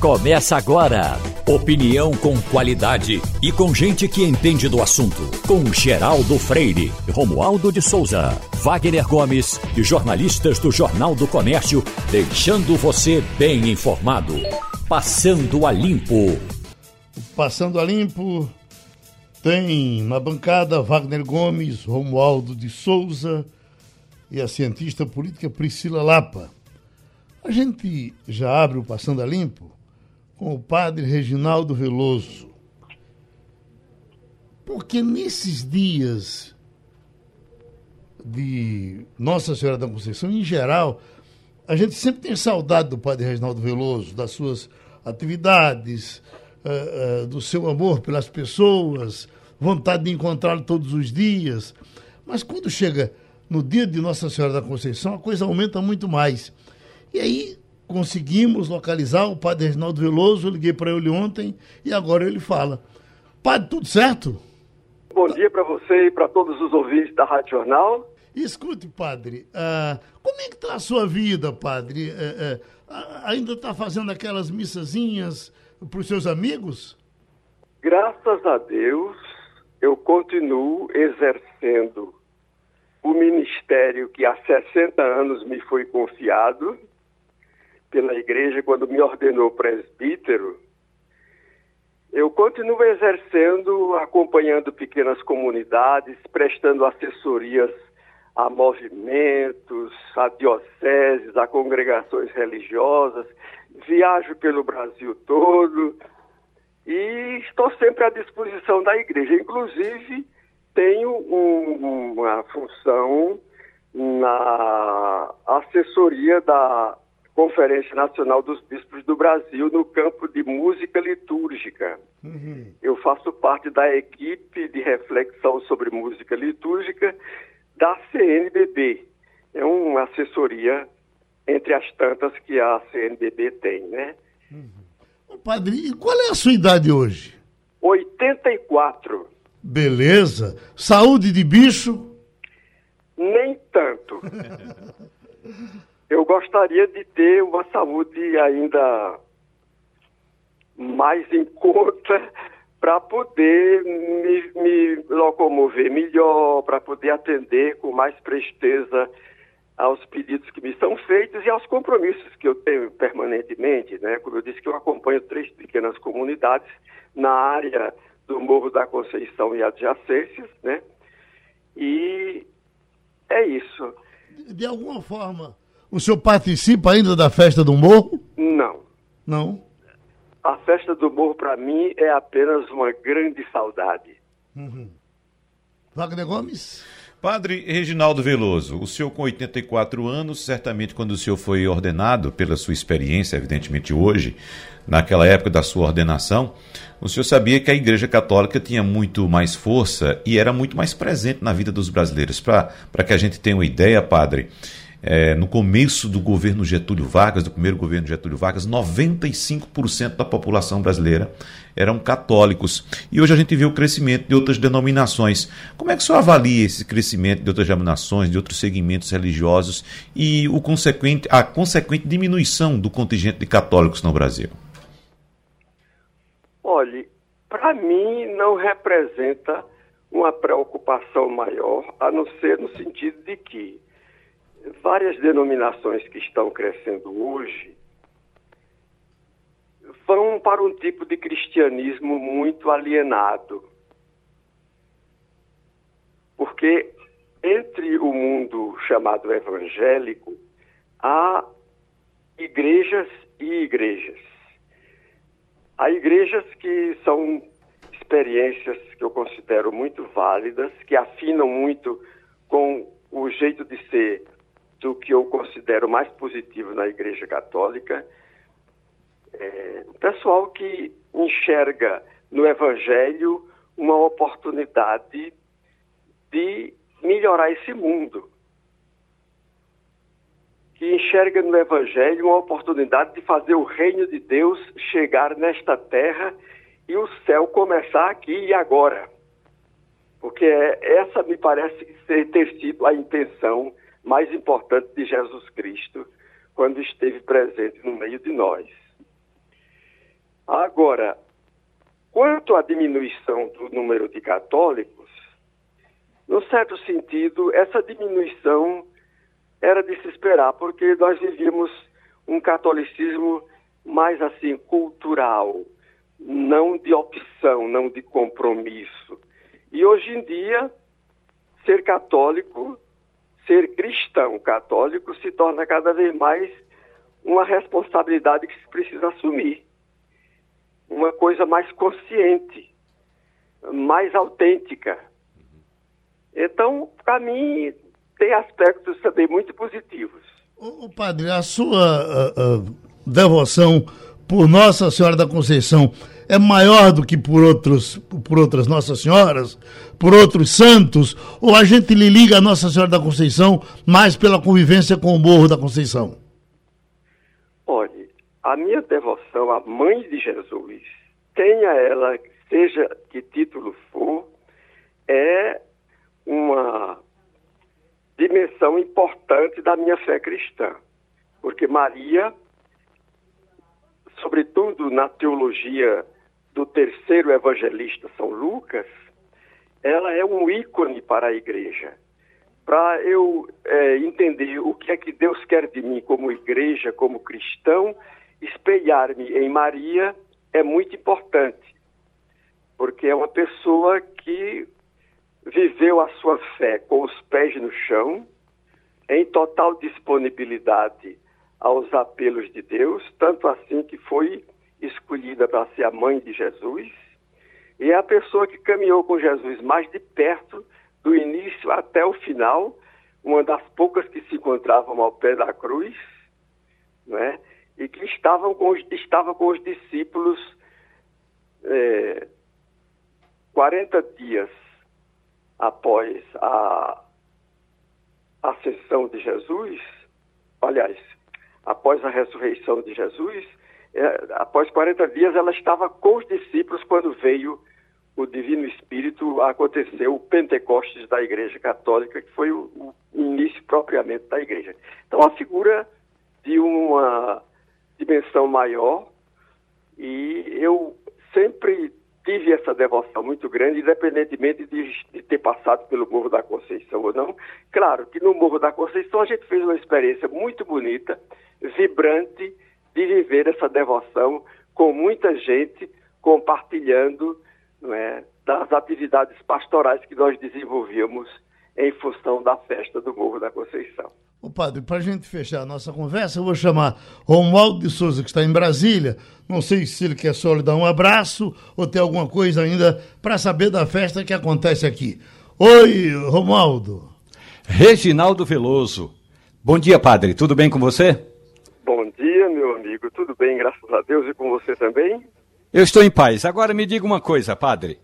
começa agora. Opinião com qualidade e com gente que entende do assunto. Com Geraldo Freire, Romualdo de Souza, Wagner Gomes e jornalistas do Jornal do Comércio, deixando você bem informado. Passando a Limpo. Passando a Limpo tem na bancada Wagner Gomes, Romualdo de Souza e a cientista política Priscila Lapa. A gente já abre o Passando a Limpo com o padre Reginaldo Veloso. Porque nesses dias de Nossa Senhora da Conceição, em geral, a gente sempre tem saudade do padre Reginaldo Veloso, das suas atividades, uh, uh, do seu amor pelas pessoas, vontade de encontrá-lo todos os dias. Mas quando chega no dia de Nossa Senhora da Conceição, a coisa aumenta muito mais. E aí conseguimos localizar o padre Reginaldo Veloso, eu liguei para ele ontem e agora ele fala. Padre, tudo certo? Bom dia para você e para todos os ouvintes da Rádio Jornal. Escute, padre, uh, como é que está a sua vida, padre? Uh, uh, ainda está fazendo aquelas missazinhas para os seus amigos? Graças a Deus, eu continuo exercendo o ministério que há 60 anos me foi confiado pela igreja quando me ordenou presbítero, eu continuo exercendo, acompanhando pequenas comunidades, prestando assessorias a movimentos, a dioceses, a congregações religiosas, viajo pelo Brasil todo e estou sempre à disposição da igreja. Inclusive, tenho um, uma função na assessoria da Conferência Nacional dos Bispos do Brasil no campo de música litúrgica. Uhum. Eu faço parte da equipe de reflexão sobre música litúrgica da CNBB. É uma assessoria entre as tantas que a CNBB tem, né? Uhum. Padre, e qual é a sua idade hoje? 84. Beleza. Saúde de bicho? Nem tanto. eu gostaria de ter uma saúde ainda mais em conta para poder me, me, locomover melhor, para poder atender com mais presteza aos pedidos que me são feitos e aos compromissos que eu tenho permanentemente, né? Como eu disse que eu acompanho três pequenas comunidades na área do Morro da Conceição e adjacências, né? E é isso. De alguma forma, o senhor participa ainda da festa do morro? Não. Não? A festa do morro, para mim, é apenas uma grande saudade. Uhum. Wagner Gomes? Padre Reginaldo Veloso, o senhor com 84 anos, certamente quando o senhor foi ordenado, pela sua experiência, evidentemente hoje, naquela época da sua ordenação, o senhor sabia que a Igreja Católica tinha muito mais força e era muito mais presente na vida dos brasileiros. Para que a gente tenha uma ideia, padre, é, no começo do governo Getúlio Vargas, do primeiro governo Getúlio Vargas, 95% da população brasileira eram católicos. E hoje a gente vê o crescimento de outras denominações. Como é que o senhor avalia esse crescimento de outras denominações, de outros segmentos religiosos e o consequente, a consequente diminuição do contingente de católicos no Brasil? Olhe, para mim não representa uma preocupação maior, a não ser no sentido de que várias denominações que estão crescendo hoje vão para um tipo de cristianismo muito alienado. Porque entre o mundo chamado evangélico há igrejas e igrejas. Há igrejas que são experiências que eu considero muito válidas, que afinam muito com o jeito de ser do que eu considero mais positivo na Igreja Católica. É, pessoal que enxerga no Evangelho uma oportunidade de melhorar esse mundo. Que enxerga no Evangelho uma oportunidade de fazer o reino de Deus chegar nesta terra e o céu começar aqui e agora. Porque essa me parece ter sido a intenção mais importante de Jesus Cristo quando esteve presente no meio de nós. Agora, quanto à diminuição do número de católicos, no certo sentido, essa diminuição era de se esperar, porque nós vivíamos um catolicismo mais assim cultural, não de opção, não de compromisso. E hoje em dia, ser católico, ser cristão católico, se torna cada vez mais uma responsabilidade que se precisa assumir. Uma coisa mais consciente, mais autêntica. Então, para mim, tem aspectos também muito positivos. O, padre, a sua uh, uh, devoção por Nossa Senhora da Conceição é maior do que por, outros, por outras Nossas Senhoras, por outros santos, ou a gente lhe liga a Nossa Senhora da Conceição mais pela convivência com o Morro da Conceição? Olhe, a minha devoção à Mãe de Jesus, tenha ela, seja que título for, é uma dimensão importante da minha fé cristã. Porque Maria, sobretudo na teologia do terceiro evangelista São Lucas, ela é um ícone para a igreja. Para eu é, entender o que é que Deus quer de mim como igreja, como cristão, espelhar-me em Maria é muito importante, porque é uma pessoa que viveu a sua fé com os pés no chão, em total disponibilidade aos apelos de Deus, tanto assim que foi escolhida para ser a mãe de Jesus, e é a pessoa que caminhou com Jesus mais de perto, do início até o final, uma das poucas que se encontravam ao pé da cruz, né? e que estavam com os, estava com os discípulos é, 40 dias após a ascensão de Jesus, aliás, após a ressurreição de Jesus, é, após 40 dias, ela estava com os discípulos quando veio o Divino Espírito, aconteceu o Pentecostes da Igreja Católica, que foi o, o início propriamente da Igreja. Então, a figura de uma dimensão maior e eu sempre tive essa devoção muito grande, independentemente de, de, ter passado pelo Morro da Conceição ou não. Claro que no Morro da Conceição a gente fez uma experiência muito bonita, vibrante, de viver essa devoção com muita gente compartilhando não é, das atividades pastorais que nós desenvolvíamos em função da festa do Morro da Conceição. O padre, para a gente fechar a nossa conversa, eu vou chamar Romualdo de Souza, que está em Brasília. Não sei se ele quer só lhe dar um abraço ou ter alguma coisa ainda para saber da festa que acontece aqui. Oi, Romualdo. Reginaldo Veloso. Bom dia, padre. Tudo bem com você? Tudo bem, graças a Deus. E com você também? Eu estou em paz. Agora me diga uma coisa, padre.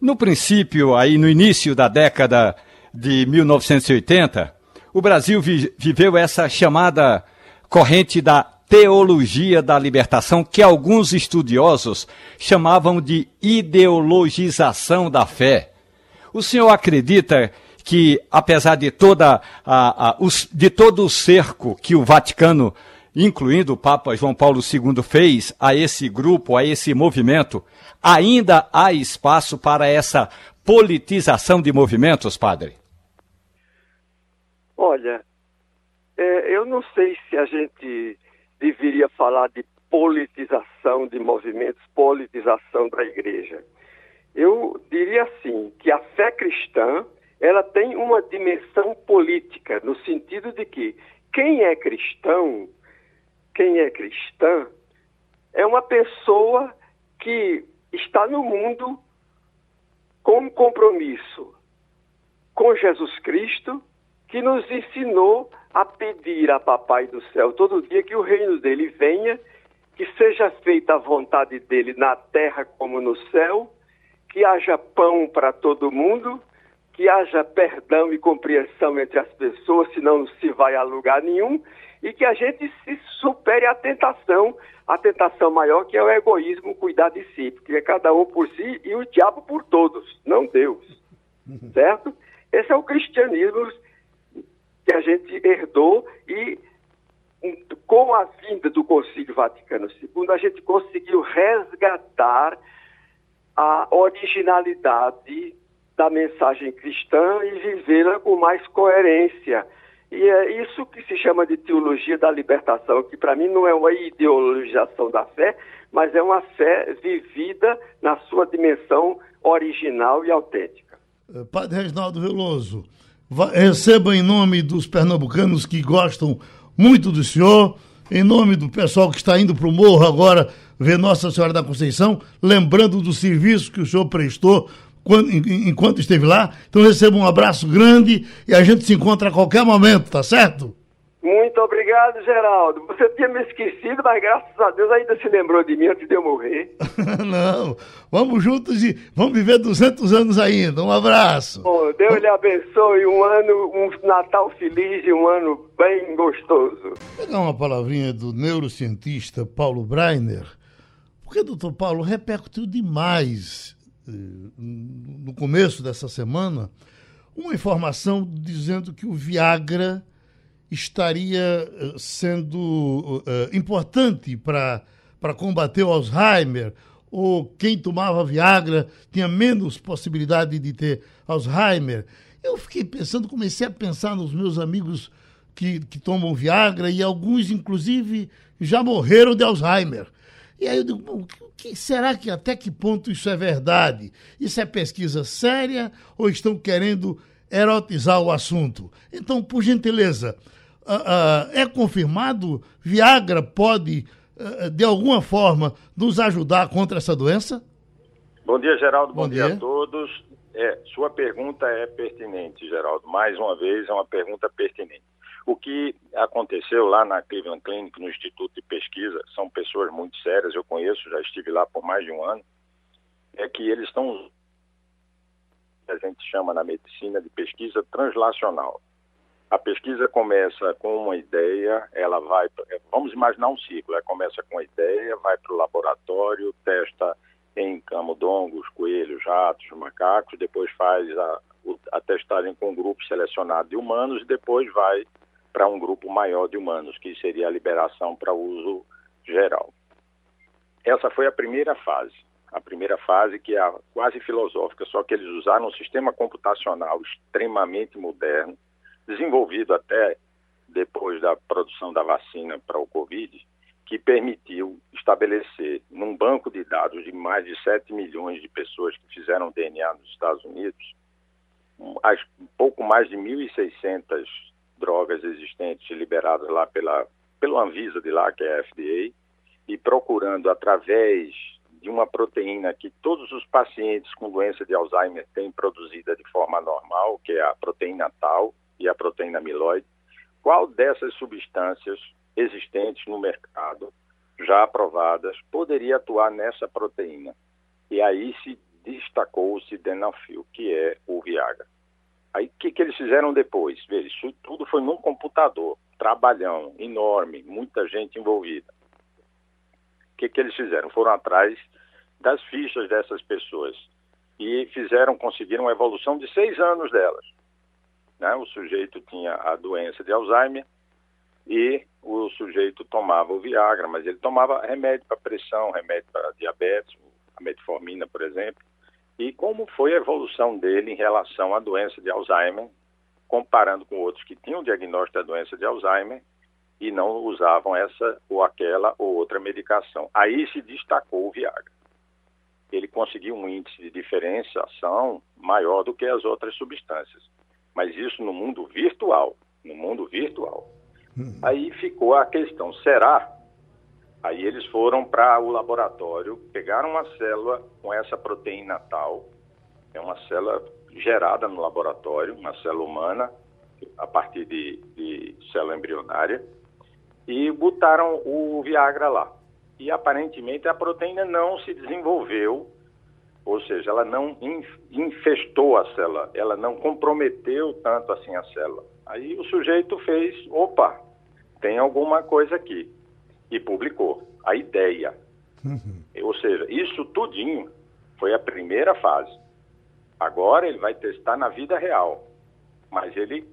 No princípio, aí no início da década de 1980, o Brasil vi viveu essa chamada corrente da teologia da libertação, que alguns estudiosos chamavam de ideologização da fé. O senhor acredita que, apesar de, toda a, a, os, de todo o cerco que o Vaticano incluindo o Papa João Paulo II, fez a esse grupo, a esse movimento, ainda há espaço para essa politização de movimentos, padre? Olha, é, eu não sei se a gente deveria falar de politização de movimentos, politização da igreja. Eu diria assim, que a fé cristã, ela tem uma dimensão política, no sentido de que quem é cristão quem é cristã é uma pessoa que está no mundo com um compromisso com Jesus Cristo, que nos ensinou a pedir a Papai do céu todo dia que o reino dele venha, que seja feita a vontade dele na terra como no céu, que haja pão para todo mundo, que haja perdão e compreensão entre as pessoas, senão não se vai a lugar nenhum, e que a gente se supere a tentação, a tentação maior que é o egoísmo, cuidar de si, porque é cada um por si e o diabo por todos, não Deus. Certo? Esse é o cristianismo que a gente herdou e com a vinda do Concílio Vaticano II, a gente conseguiu resgatar a originalidade da mensagem cristã e vivê-la com mais coerência. E é isso que se chama de teologia da libertação, que para mim não é uma ideologização da fé, mas é uma fé vivida na sua dimensão original e autêntica. Eh, Padre Reginaldo Veloso, receba em nome dos pernambucanos que gostam muito do senhor, em nome do pessoal que está indo para o morro agora ver Nossa Senhora da Conceição, lembrando do serviço que o senhor prestou quando, enquanto esteve lá. Então receba um abraço grande e a gente se encontra a qualquer momento, tá certo? Muito obrigado, Geraldo. Você tinha me esquecido, mas graças a Deus ainda se lembrou de mim antes de eu morrer. Não, vamos juntos e vamos viver 200 anos ainda. Um abraço. Bom, Deus lhe abençoe. Um ano, um Natal feliz e um ano bem gostoso. Vou pegar uma palavrinha do neurocientista Paulo Breiner, porque, doutor Paulo, repercutiu demais no começo dessa semana uma informação dizendo que o Viagra estaria eh, sendo uh, importante para combater o Alzheimer, ou quem tomava Viagra tinha menos possibilidade de ter Alzheimer. Eu fiquei pensando, comecei a pensar nos meus amigos que, que tomam Viagra e alguns, inclusive, já morreram de Alzheimer. E aí eu digo, o que, será que até que ponto isso é verdade? Isso é pesquisa séria ou estão querendo erotizar o assunto? Então, por gentileza, uh, uh, é confirmado? Viagra pode, uh, de alguma forma, nos ajudar contra essa doença? Bom dia, Geraldo. Bom, Bom dia. dia. a todos. É, sua pergunta é pertinente, Geraldo. Mais uma vez, é uma pergunta pertinente. O que aconteceu lá na Cleveland Clinic, no Instituto de Pesquisa, são pessoas muito sérias, eu conheço, já estive lá por mais de um ano, é que eles estão, a gente chama na medicina de pesquisa translacional. A pesquisa começa com uma ideia, ela vai, vamos imaginar um ciclo, ela começa com a ideia, vai para o laboratório, testa em camundongos, coelhos, ratos, macacos, depois faz a, a testagem com um grupo selecionado de humanos e depois vai para um grupo maior de humanos, que seria a liberação para uso geral. Essa foi a primeira fase. A primeira fase que é quase filosófica, só que eles usaram um sistema computacional extremamente moderno, desenvolvido até depois da produção da vacina para o Covid, que permitiu estabelecer num banco de dados de mais de 7 milhões de pessoas que fizeram DNA nos Estados Unidos, pouco mais de 1.600 drogas existentes liberadas lá pela, pelo Anvisa de lá, que é a FDA, e procurando através de uma proteína que todos os pacientes com doença de Alzheimer têm produzida de forma normal, que é a proteína tal, e a proteína amiloide, qual dessas substâncias existentes no mercado, já aprovadas, poderia atuar nessa proteína. E aí se destacou o sildenafil, que é o Viagra. Aí o que, que eles fizeram depois? Veja, isso tudo foi num computador, trabalhão enorme, muita gente envolvida. O que, que eles fizeram? Foram atrás das fichas dessas pessoas e fizeram, conseguiram uma evolução de seis anos delas. Né? O sujeito tinha a doença de Alzheimer e o sujeito tomava o Viagra, mas ele tomava remédio para pressão, remédio para diabetes, a metformina, por exemplo. E como foi a evolução dele em relação à doença de Alzheimer, comparando com outros que tinham diagnóstico da doença de Alzheimer e não usavam essa ou aquela ou outra medicação. Aí se destacou o Viagra. Ele conseguiu um índice de diferenciação maior do que as outras substâncias mas isso no mundo virtual, no mundo virtual. Uhum. Aí ficou a questão, será? Aí eles foram para o laboratório, pegaram uma célula com essa proteína tal, é uma célula gerada no laboratório, uma célula humana, a partir de, de célula embrionária, e botaram o Viagra lá. E aparentemente a proteína não se desenvolveu ou seja, ela não infestou a célula, ela não comprometeu tanto assim a célula. Aí o sujeito fez, opa, tem alguma coisa aqui, e publicou a ideia. Uhum. Ou seja, isso tudinho foi a primeira fase. Agora ele vai testar na vida real, mas ele,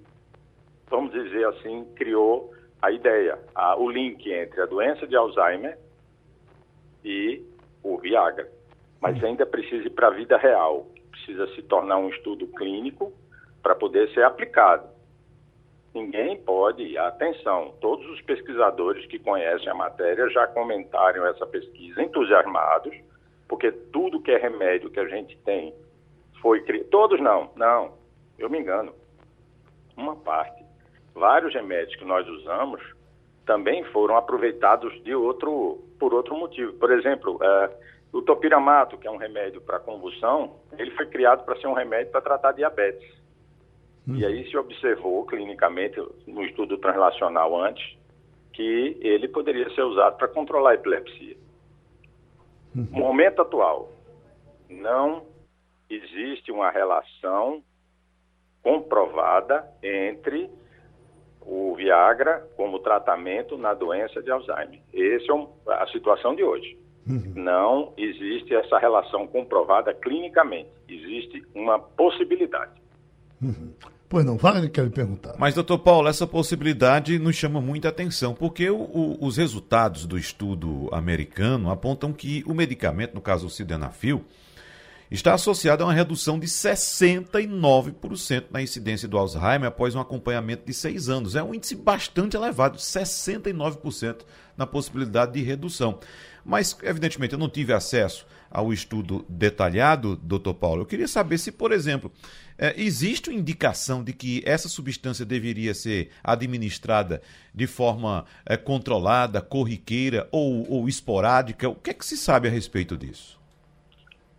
vamos dizer assim, criou a ideia, a, o link entre a doença de Alzheimer e o Viagra. Mas ainda precisa ir para a vida real, precisa se tornar um estudo clínico para poder ser aplicado. Ninguém pode, atenção, todos os pesquisadores que conhecem a matéria já comentaram essa pesquisa entusiasmados, porque tudo que é remédio que a gente tem foi criado. Todos não, não, eu me engano. Uma parte. Vários remédios que nós usamos também foram aproveitados de outro, por outro motivo. Por exemplo, é, o topiramato, que é um remédio para convulsão, ele foi criado para ser um remédio para tratar diabetes. Hum. E aí se observou clinicamente, no estudo translacional antes, que ele poderia ser usado para controlar a epilepsia. Hum. No momento atual, não existe uma relação comprovada entre o Viagra como tratamento na doença de Alzheimer. Essa é a situação de hoje. Uhum. Não existe essa relação comprovada clinicamente. Existe uma possibilidade. Uhum. Pois não, Wagner quer lhe perguntar. Mas, doutor Paulo, essa possibilidade nos chama muita atenção, porque o, o, os resultados do estudo americano apontam que o medicamento, no caso o sildenafil, está associado a uma redução de 69% na incidência do Alzheimer após um acompanhamento de seis anos. É um índice bastante elevado, 69% na possibilidade de redução. Mas, evidentemente, eu não tive acesso ao estudo detalhado, doutor Paulo. Eu queria saber se, por exemplo, é, existe indicação de que essa substância deveria ser administrada de forma é, controlada, corriqueira ou, ou esporádica. O que é que se sabe a respeito disso?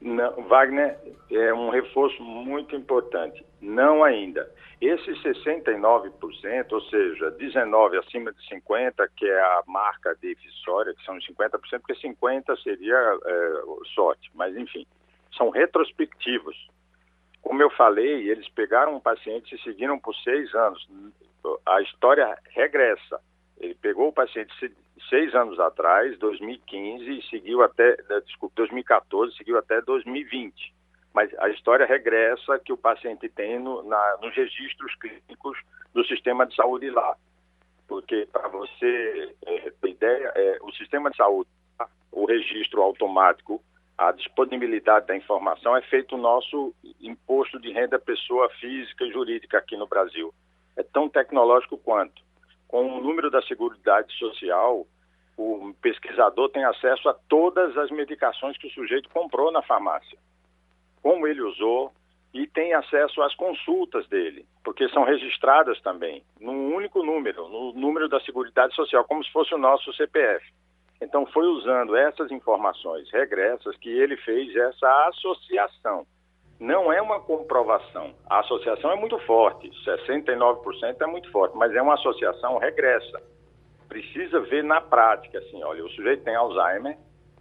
Não, Wagner, é um reforço muito importante. Não ainda. Esses 69%, ou seja, 19 acima de 50, que é a marca decisória, que são 50%, porque 50 seria é, sorte, mas enfim, são retrospectivos. Como eu falei, eles pegaram um paciente e seguiram por seis anos. A história regressa. Ele pegou o paciente seis anos atrás, 2015, e seguiu até, desculpa, 2014, seguiu até 2020 mas a história regressa que o paciente tem no, na, nos registros clínicos do sistema de saúde lá. Porque, para você é, ter ideia, é, o sistema de saúde, o registro automático, a disponibilidade da informação é feito o nosso imposto de renda pessoa física e jurídica aqui no Brasil. É tão tecnológico quanto. Com o número da Seguridade Social, o pesquisador tem acesso a todas as medicações que o sujeito comprou na farmácia como ele usou e tem acesso às consultas dele, porque são registradas também num único número, no número da Seguridade Social, como se fosse o nosso CPF. Então foi usando essas informações regressas que ele fez essa associação. Não é uma comprovação. A associação é muito forte, 69% é muito forte, mas é uma associação regressa. Precisa ver na prática, assim, olha, o sujeito tem Alzheimer,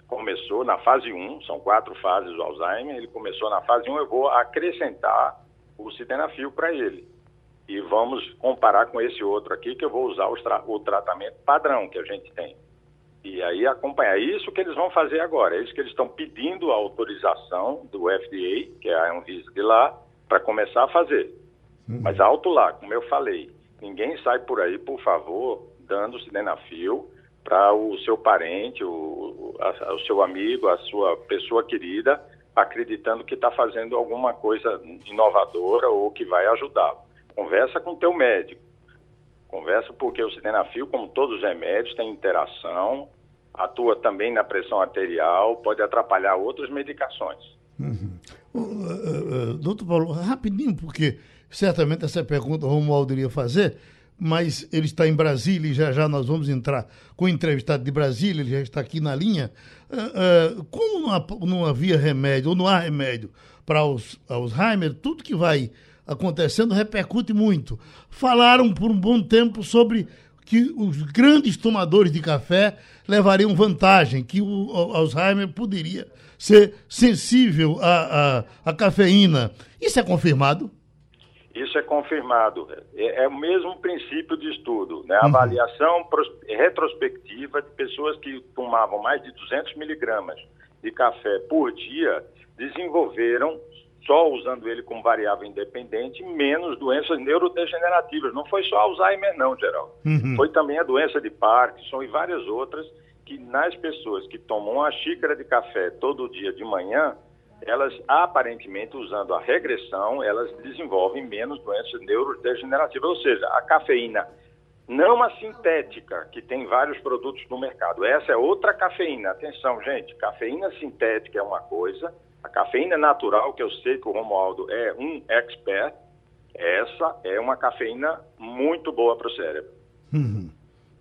começou na fase 1, são quatro fases do Alzheimer, ele começou na fase 1, eu vou acrescentar o sildenafil para ele. E vamos comparar com esse outro aqui, que eu vou usar o, tra o tratamento padrão que a gente tem. E aí acompanhar. É isso que eles vão fazer agora. É isso que eles estão pedindo a autorização do FDA, que é a Anvisa de lá, para começar a fazer. Uhum. Mas alto lá, como eu falei, ninguém sai por aí, por favor, dando sildenafil para o seu parente, o, a, o seu amigo, a sua pessoa querida, acreditando que está fazendo alguma coisa inovadora ou que vai ajudá-lo. Conversa com o teu médico. Conversa porque o sildenafil, como todos os remédios, tem interação, atua também na pressão arterial, pode atrapalhar outras medicações. Uhum. Uh, uh, uh, doutor Paulo, rapidinho, porque certamente essa pergunta o Romualdo iria fazer mas ele está em Brasília e já já nós vamos entrar com o entrevistado de Brasília, ele já está aqui na linha. Como não, não, havia remédio, ou não há remédio para os Alzheimer, tudo que vai acontecendo repercute muito. Falaram por um bom tempo sobre que os grandes tomadores de café levariam vantagem, que o Alzheimer poderia ser sensível à, à, à cafeína. Isso é confirmado? Isso é confirmado. É, é o mesmo princípio de estudo, né? Uhum. Avaliação retrospectiva de pessoas que tomavam mais de 200 miligramas de café por dia desenvolveram só usando ele como variável independente, menos doenças neurodegenerativas. Não foi só Alzheimer, não, Geraldo. Uhum. Foi também a doença de Parkinson e várias outras que nas pessoas que tomam uma xícara de café todo dia de manhã, elas aparentemente usando a regressão, elas desenvolvem menos doenças neurodegenerativas, ou seja, a cafeína não a sintética, que tem vários produtos no mercado. Essa é outra cafeína. Atenção, gente, cafeína sintética é uma coisa, a cafeína natural, que eu sei que o Romualdo é um expert, essa é uma cafeína muito boa para o cérebro. Uhum.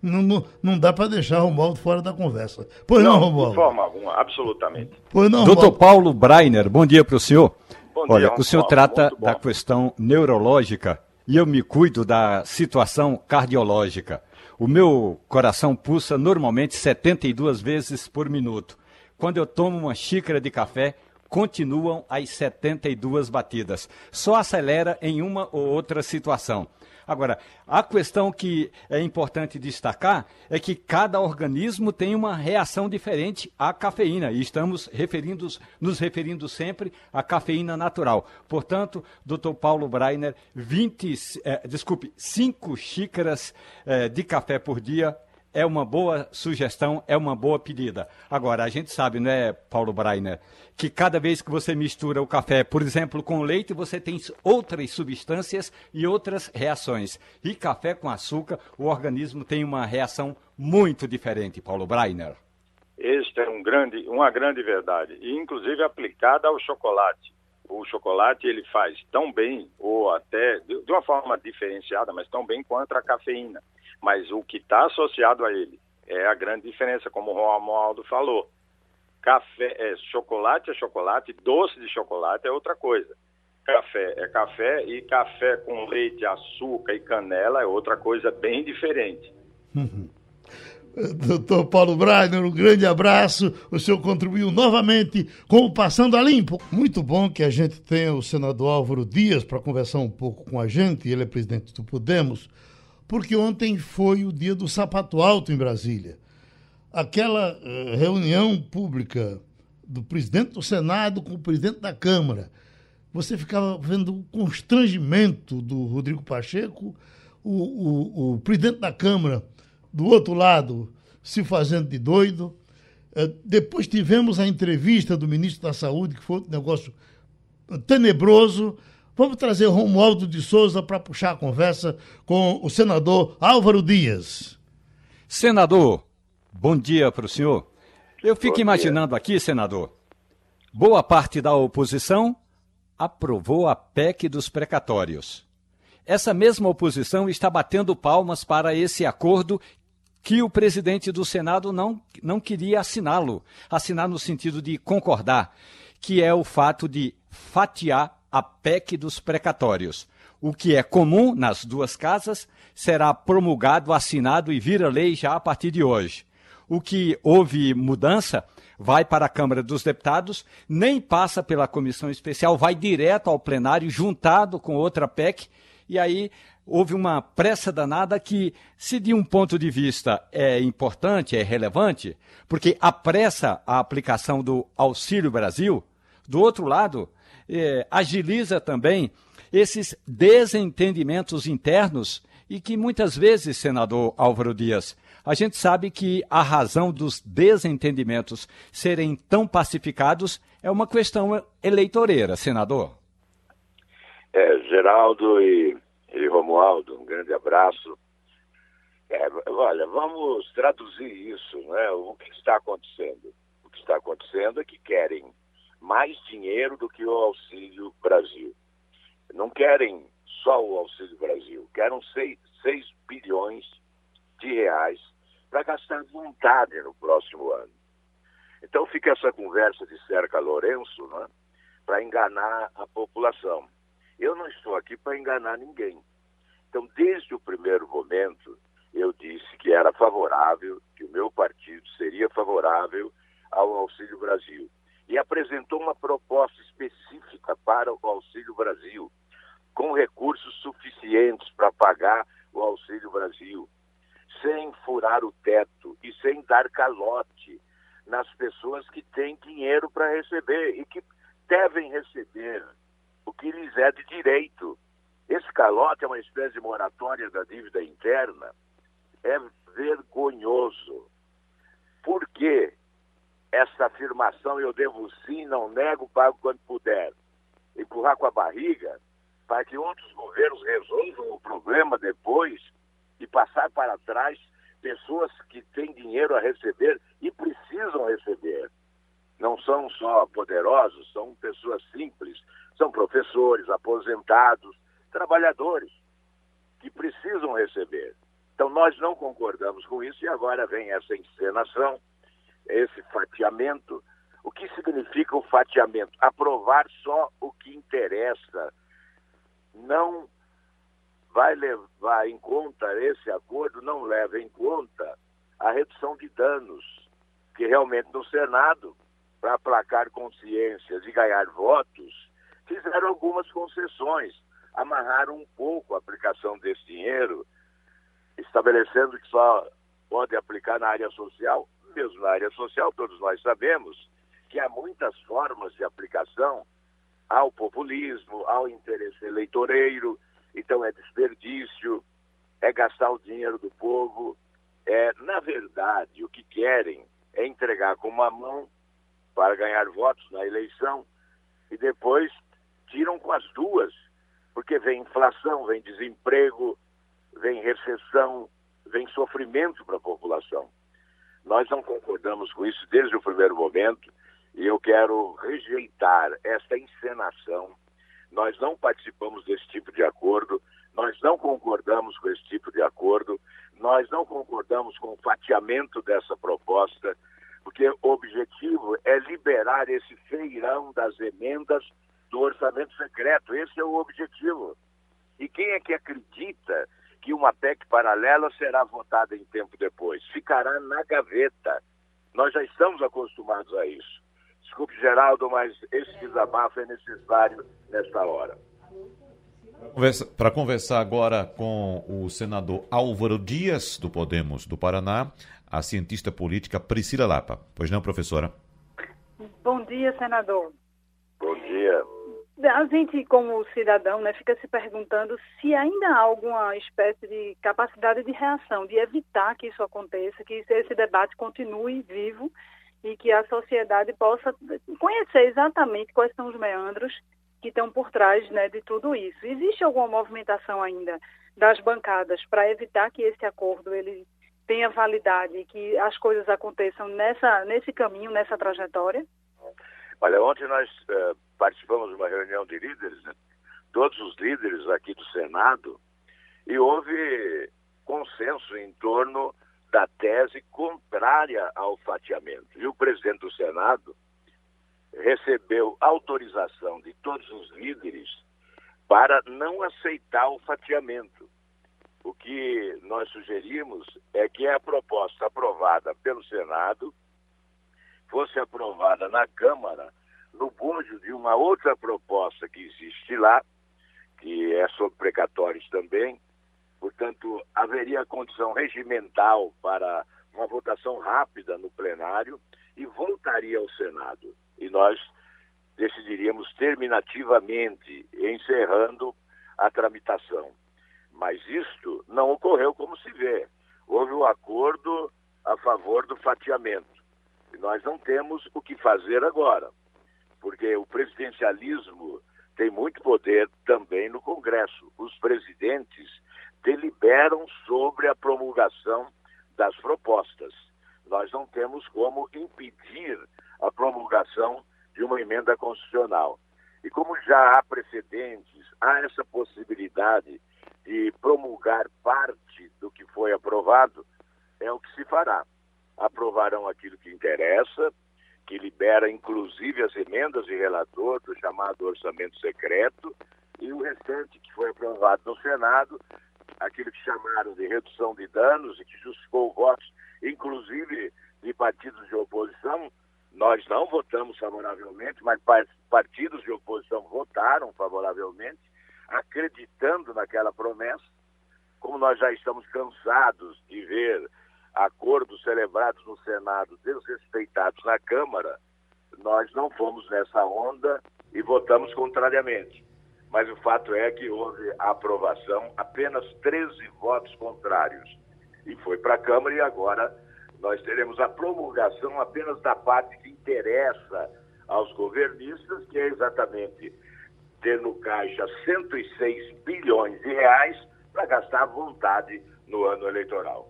Não, não, não, dá para deixar o Romualdo fora da conversa. Pois não, não Romualdo? De forma alguma, absolutamente. Pois não, Doutor Paulo Breiner, bom dia para o senhor. Bom Olha, dia, o senhor trata da questão neurológica e eu me cuido da situação cardiológica. O meu coração pulsa normalmente 72 vezes por minuto. Quando eu tomo uma xícara de café, continuam as 72 batidas. Só acelera em uma ou outra situação. Agora, a questão que é importante destacar é que cada organismo tem uma reação diferente à cafeína e estamos referindo, nos referindo sempre à cafeína natural. Portanto, Dr. Paulo Breiner, 20, eh, desculpe, 5 xícaras eh, de café por dia é uma boa sugestão, é uma boa pedida. Agora, a gente sabe, não é, Paulo Breiner, que cada vez que você mistura o café, por exemplo, com leite, você tem outras substâncias e outras reações. E café com açúcar, o organismo tem uma reação muito diferente, Paulo Breiner. Este é um grande, uma grande verdade, e inclusive aplicada ao chocolate. O chocolate ele faz tão bem, ou até de uma forma diferenciada, mas tão bem quanto a cafeína mas o que está associado a ele é a grande diferença, como o Romualdo falou. Café, é, chocolate é chocolate, doce de chocolate é outra coisa. Café é café e café com leite, açúcar e canela é outra coisa bem diferente. Doutor Paulo Breiner, um grande abraço. O senhor contribuiu novamente com o Passando a Limpo. Muito bom que a gente tenha o senador Álvaro Dias para conversar um pouco com a gente. Ele é presidente do Podemos porque ontem foi o dia do sapato alto em Brasília. Aquela uh, reunião pública do presidente do Senado com o presidente da Câmara. Você ficava vendo o constrangimento do Rodrigo Pacheco, o, o, o presidente da Câmara do outro lado se fazendo de doido. Uh, depois tivemos a entrevista do ministro da Saúde, que foi um negócio tenebroso. Vamos trazer Romualdo de Souza para puxar a conversa com o senador Álvaro Dias. Senador, bom dia para o senhor. Eu fico bom imaginando dia. aqui, senador, boa parte da oposição aprovou a PEC dos precatórios. Essa mesma oposição está batendo palmas para esse acordo que o presidente do Senado não, não queria assiná-lo, assinar no sentido de concordar, que é o fato de fatiar a PEC dos precatórios. O que é comum nas duas casas será promulgado, assinado e vira lei já a partir de hoje. O que houve mudança vai para a Câmara dos Deputados, nem passa pela comissão especial, vai direto ao plenário, juntado com outra PEC, e aí houve uma pressa danada que, se de um ponto de vista é importante, é relevante, porque apressa a aplicação do Auxílio Brasil, do outro lado, é, agiliza também esses desentendimentos internos e que muitas vezes, senador Álvaro Dias, a gente sabe que a razão dos desentendimentos serem tão pacificados é uma questão eleitoreira, senador. É, Geraldo e, e Romualdo, um grande abraço. É, olha, vamos traduzir isso, né? O que está acontecendo? O que está acontecendo é que querem mais dinheiro do que o Auxílio Brasil. Não querem só o Auxílio Brasil, querem 6, 6 bilhões de reais para gastar vontade no próximo ano. Então fica essa conversa de Cerca Lourenço né, para enganar a população. Eu não estou aqui para enganar ninguém. Então, desde o primeiro momento, eu disse que era favorável, que o meu partido seria favorável ao Auxílio Brasil e apresentou uma proposta específica para o Auxílio Brasil, com recursos suficientes para pagar o Auxílio Brasil, sem furar o teto e sem dar calote nas pessoas que têm dinheiro para receber e que devem receber o que lhes é de direito. Esse calote é uma espécie de moratória da dívida interna. É vergonhoso. Por que essa afirmação eu devo sim, não nego, pago quando puder? Empurrar com a barriga para que outros governos resolvam o problema depois e passar para trás pessoas que têm dinheiro a receber e precisam receber. Não são só poderosos, são pessoas simples, são professores, aposentados, trabalhadores que precisam receber. Então nós não concordamos com isso e agora vem essa encenação, esse fatiamento. O que significa o fatiamento? Aprovar só o que interessa. Não vai levar em conta esse acordo, não leva em conta a redução de danos, que realmente no Senado, para aplacar consciências e ganhar votos, fizeram algumas concessões, amarraram um pouco a aplicação desse dinheiro, estabelecendo que só pode aplicar na área social, mesmo na área social, todos nós sabemos que há muitas formas de aplicação ao populismo, ao interesse eleitoreiro, então é desperdício, é gastar o dinheiro do povo. É, na verdade, o que querem é entregar com uma mão para ganhar votos na eleição e depois tiram com as duas, porque vem inflação, vem desemprego, vem recessão, vem sofrimento para a população. Nós não concordamos com isso desde o primeiro momento e eu quero rejeitar essa encenação nós não participamos desse tipo de acordo, nós não concordamos com esse tipo de acordo, nós não concordamos com o fatiamento dessa proposta, porque o objetivo é liberar esse feirão das emendas do orçamento secreto. Esse é o objetivo. E quem é que acredita que uma PEC paralela será votada em tempo depois? Ficará na gaveta. Nós já estamos acostumados a isso. Desculpe, Geraldo, mas esse desabafo é necessário nesta hora. Para conversar agora com o senador Álvaro Dias, do Podemos do Paraná, a cientista política Priscila Lapa. Pois não, professora? Bom dia, senador. Bom dia. A gente, como cidadão, né, fica se perguntando se ainda há alguma espécie de capacidade de reação, de evitar que isso aconteça, que esse debate continue vivo e que a sociedade possa conhecer exatamente quais são os meandros que estão por trás né, de tudo isso. Existe alguma movimentação ainda das bancadas para evitar que esse acordo ele tenha validade que as coisas aconteçam nessa, nesse caminho, nessa trajetória? Olha, ontem nós uh, participamos de uma reunião de líderes, né? todos os líderes aqui do Senado, e houve consenso em torno da tese contrária ao fatiamento. E o presidente do Senado recebeu autorização de todos os líderes para não aceitar o fatiamento. O que nós sugerimos é que a proposta aprovada pelo Senado fosse aprovada na Câmara no bojo de uma outra proposta que existe lá, que é sobre precatórios também, Portanto, haveria condição regimental para uma votação rápida no plenário e voltaria ao Senado. E nós decidiríamos terminativamente, encerrando a tramitação. Mas isto não ocorreu como se vê. Houve um acordo a favor do fatiamento. Nós não temos o que fazer agora, porque o presidencialismo tem muito poder também no Congresso. Os presidentes deliberam sobre a promulgação das propostas. Nós não temos como impedir a promulgação de uma emenda constitucional. E como já há precedentes, há essa possibilidade de promulgar parte do que foi aprovado, é o que se fará. Aprovarão aquilo que interessa, que libera inclusive as emendas de relator do chamado orçamento secreto, e o restante que foi aprovado no Senado aquilo que chamaram de redução de danos e que justificou votos, inclusive de partidos de oposição. Nós não votamos favoravelmente, mas partidos de oposição votaram favoravelmente, acreditando naquela promessa. Como nós já estamos cansados de ver acordos celebrados no Senado desrespeitados na Câmara, nós não fomos nessa onda e votamos contrariamente. mas o fato é que houve aprovação, apenas 13 votos contrários. E foi para a Câmara e agora nós teremos a promulgação apenas da parte que interessa aos governistas, que é exatamente ter no caixa 106 bilhões de reais para gastar à vontade no ano eleitoral.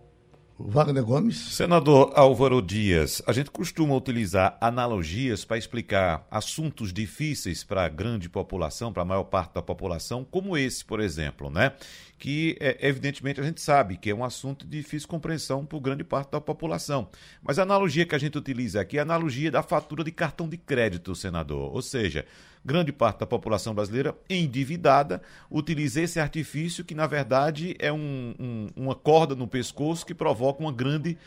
Wagner Gomes. Senador Álvaro Dias, a gente costuma utilizar analogias para explicar assuntos difíceis para a grande população, para a maior parte da população, como esse, por exemplo, né? Que, é, evidentemente, a gente sabe que é um assunto de difícil compreensão por grande parte da população. Mas a analogia que a gente utiliza aqui é a analogia da fatura de cartão de crédito, senador. Ou seja, grande parte da população brasileira endividada utiliza esse artifício que, na verdade, é um, um, uma corda no pescoço que provoca uma grande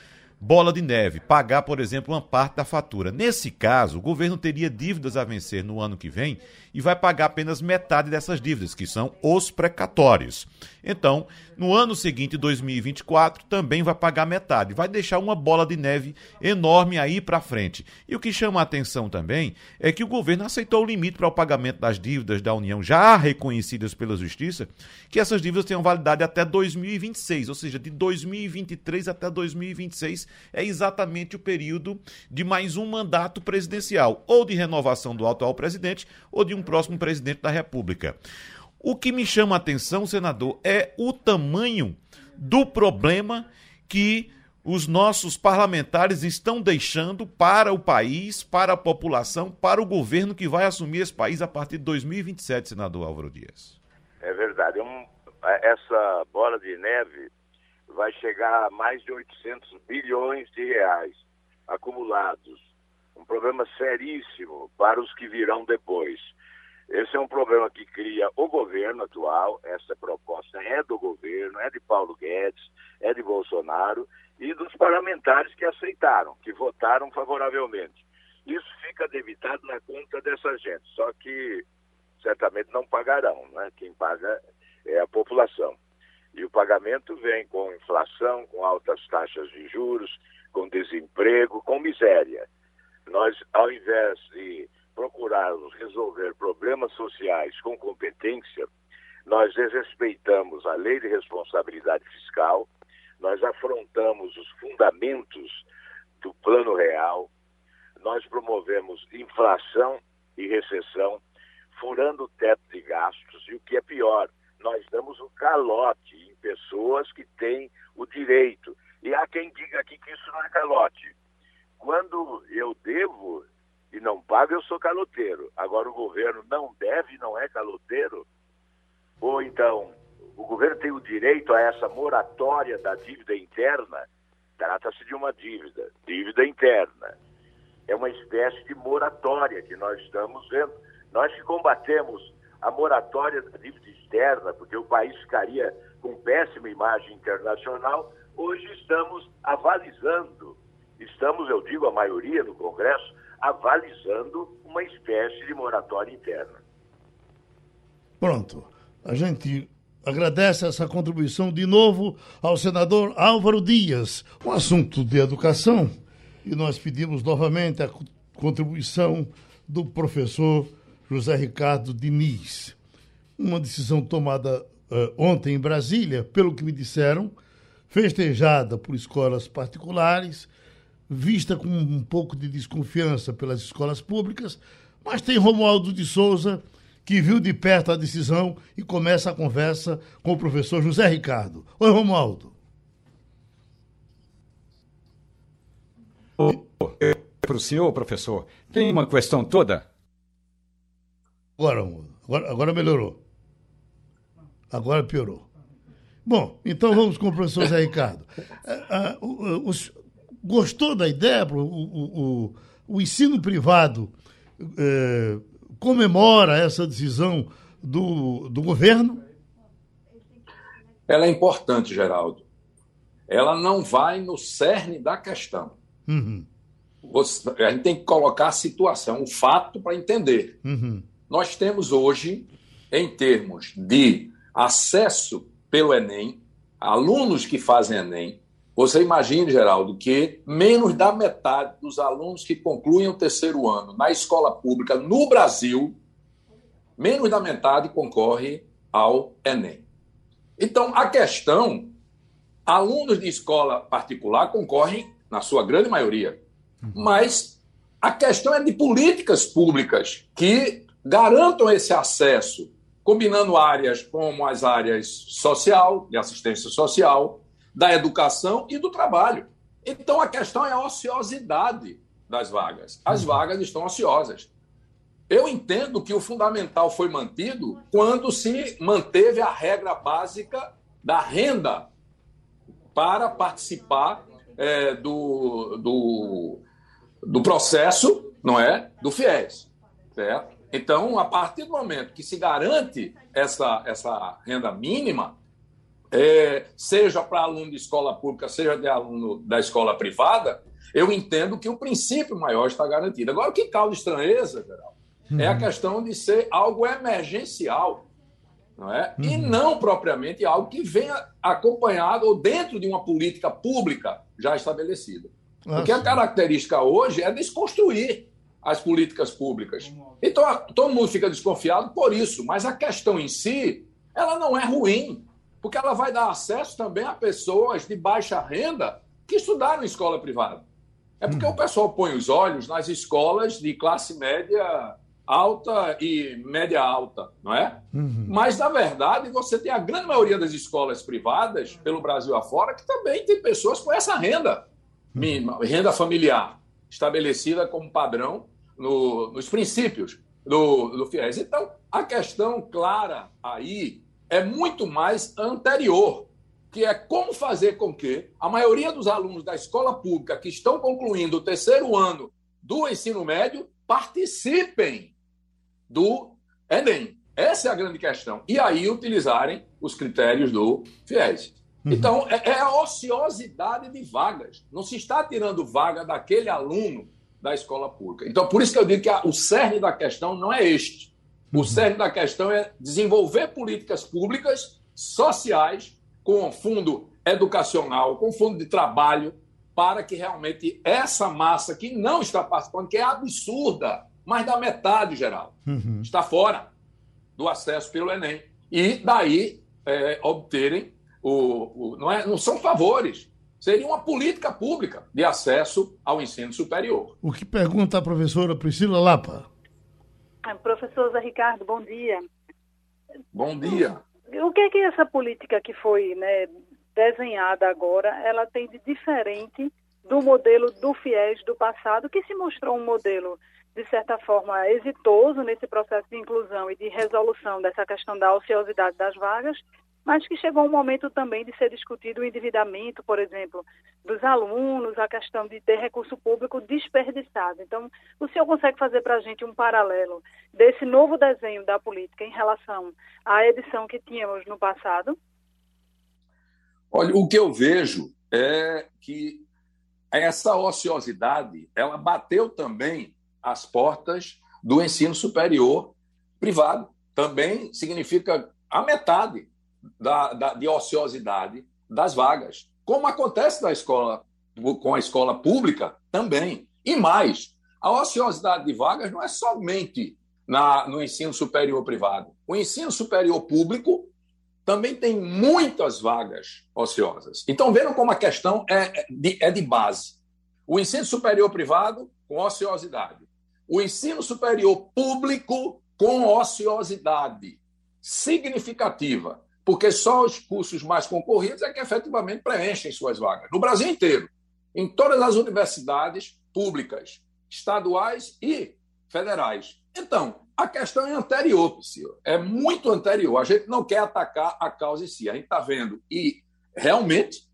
bola de neve, pagar, por exemplo, uma parte da fatura. Nesse caso, o governo teria dívidas a vencer no ano que vem e vai pagar apenas metade dessas dívidas, que são os precatórios. Então, no ano seguinte, 2024, também vai pagar metade. Vai deixar uma bola de neve enorme aí para frente. E o que chama a atenção também é que o governo aceitou o limite para o pagamento das dívidas da União já reconhecidas pela Justiça, que essas dívidas tenham validade até 2026, ou seja, de 2023 até 2026 é exatamente o período de mais um mandato presidencial, ou de renovação do atual presidente, ou de um próximo presidente da República. O que me chama a atenção, senador, é o tamanho do problema que os nossos parlamentares estão deixando para o país, para a população, para o governo que vai assumir esse país a partir de 2027, senador Álvaro Dias. É verdade. Um, essa bola de neve vai chegar a mais de 800 bilhões de reais acumulados. Um problema seríssimo para os que virão depois. Esse é um problema que cria o governo atual, essa proposta é do governo, é de Paulo Guedes, é de Bolsonaro e dos parlamentares que aceitaram, que votaram favoravelmente. Isso fica debitado na conta dessa gente, só que certamente não pagarão, né? Quem paga é a população. E o pagamento vem com inflação, com altas taxas de juros, com desemprego, com miséria. Nós, ao invés de procurarmos resolver problemas sociais com competência, nós desrespeitamos a lei de responsabilidade fiscal, nós afrontamos os fundamentos do plano real, nós promovemos inflação e recessão, furando o teto de gastos e o que é pior, nós damos o um calote em pessoas que têm o direito. E há quem diga aqui que isso não é calote. Quando eu devo, e não paga, eu sou caloteiro. Agora o governo não deve, não é caloteiro? Ou então, o governo tem o direito a essa moratória da dívida interna? Trata-se de uma dívida, dívida interna. É uma espécie de moratória que nós estamos vendo. Nós que combatemos a moratória da dívida externa, porque o país ficaria com péssima imagem internacional, hoje estamos avalizando, estamos, eu digo, a maioria do Congresso, avalizando uma espécie de moratória interna. Pronto. A gente agradece essa contribuição de novo ao senador Álvaro Dias. Um assunto de educação e nós pedimos novamente a contribuição do professor José Ricardo Diniz. Uma decisão tomada uh, ontem em Brasília, pelo que me disseram, festejada por escolas particulares, vista com um pouco de desconfiança pelas escolas públicas, mas tem Romualdo de Souza, que viu de perto a decisão e começa a conversa com o professor José Ricardo. Oi, Romualdo. Para o senhor, professor, tem uma questão toda? Agora, agora, agora melhorou. Agora piorou. Bom, então vamos com o professor José Ricardo. Os, gostou da ideia? O, o, o, o ensino privado é, comemora essa decisão do, do governo? Ela é importante, Geraldo. Ela não vai no cerne da questão. Uhum. Você, a gente tem que colocar a situação, o fato, para entender. Uhum. Nós temos hoje, em termos de acesso pelo Enem, alunos que fazem Enem, você imagine, Geraldo, que menos da metade dos alunos que concluem o terceiro ano na escola pública no Brasil, menos da metade concorre ao Enem. Então, a questão, alunos de escola particular concorrem, na sua grande maioria, mas a questão é de políticas públicas que garantam esse acesso, combinando áreas como as áreas social, de assistência social, da educação e do trabalho. Então, a questão é a ociosidade das vagas. As vagas estão ociosas. Eu entendo que o fundamental foi mantido quando se manteve a regra básica da renda para participar é, do, do, do, processo, não é, do FIES, certo? Então, a partir do momento que se garante essa, essa renda mínima, é, seja para aluno de escola pública, seja de aluno da escola privada, eu entendo que o princípio maior está garantido. Agora, o que causa estranheza, geral, uhum. é a uhum. questão de ser algo emergencial, não é? Uhum. E não propriamente algo que venha acompanhado ou dentro de uma política pública já estabelecida. Nossa. Porque a característica hoje é desconstruir as políticas públicas. Então, todo mundo fica desconfiado por isso, mas a questão em si, ela não é ruim, porque ela vai dar acesso também a pessoas de baixa renda que estudaram em escola privada. É porque uhum. o pessoal põe os olhos nas escolas de classe média alta e média alta, não é? Uhum. Mas, na verdade, você tem a grande maioria das escolas privadas, pelo Brasil afora, que também tem pessoas com essa renda mínima, uhum. renda familiar, estabelecida como padrão no, nos princípios do, do FIES. Então, a questão clara aí é muito mais anterior que é como fazer com que a maioria dos alunos da escola pública que estão concluindo o terceiro ano do ensino médio participem do Enem. Essa é a grande questão. E aí utilizarem os critérios do FIES. Uhum. Então, é, é a ociosidade de vagas. Não se está tirando vaga daquele aluno da escola pública. Então, por isso que eu digo que a, o cerne da questão não é este. O uhum. cerne da questão é desenvolver políticas públicas sociais com fundo educacional, com fundo de trabalho, para que realmente essa massa que não está participando, que é absurda, mais da metade geral, uhum. está fora do acesso pelo Enem. E daí é, obterem o, o, não, é, não são favores, seria uma política pública de acesso ao ensino superior. O que pergunta a professora Priscila Lapa? Ah, professor Zé Ricardo, bom dia. Bom dia o que é que essa política que foi né, desenhada agora, ela tem de diferente do modelo do FIES do passado, que se mostrou um modelo, de certa forma, exitoso nesse processo de inclusão e de resolução dessa questão da ociosidade das vagas, mas que chegou um momento também de ser discutido o endividamento, por exemplo, dos alunos, a questão de ter recurso público desperdiçado. Então, o senhor consegue fazer para a gente um paralelo desse novo desenho da política em relação à edição que tínhamos no passado? Olha, o que eu vejo é que essa ociosidade, ela bateu também as portas do ensino superior privado. Também significa a metade da, da, de ociosidade das vagas, como acontece na escola, com a escola pública também. E mais, a ociosidade de vagas não é somente na, no ensino superior privado. O ensino superior público também tem muitas vagas ociosas. Então, vejam como a questão é, é de, é de base. O ensino superior privado com ociosidade. O ensino superior público com ociosidade significativa porque só os cursos mais concorridos é que efetivamente preenchem suas vagas. No Brasil inteiro, em todas as universidades públicas, estaduais e federais. Então, a questão é anterior, Priscila. É muito anterior. A gente não quer atacar a causa em si. A gente está vendo. E realmente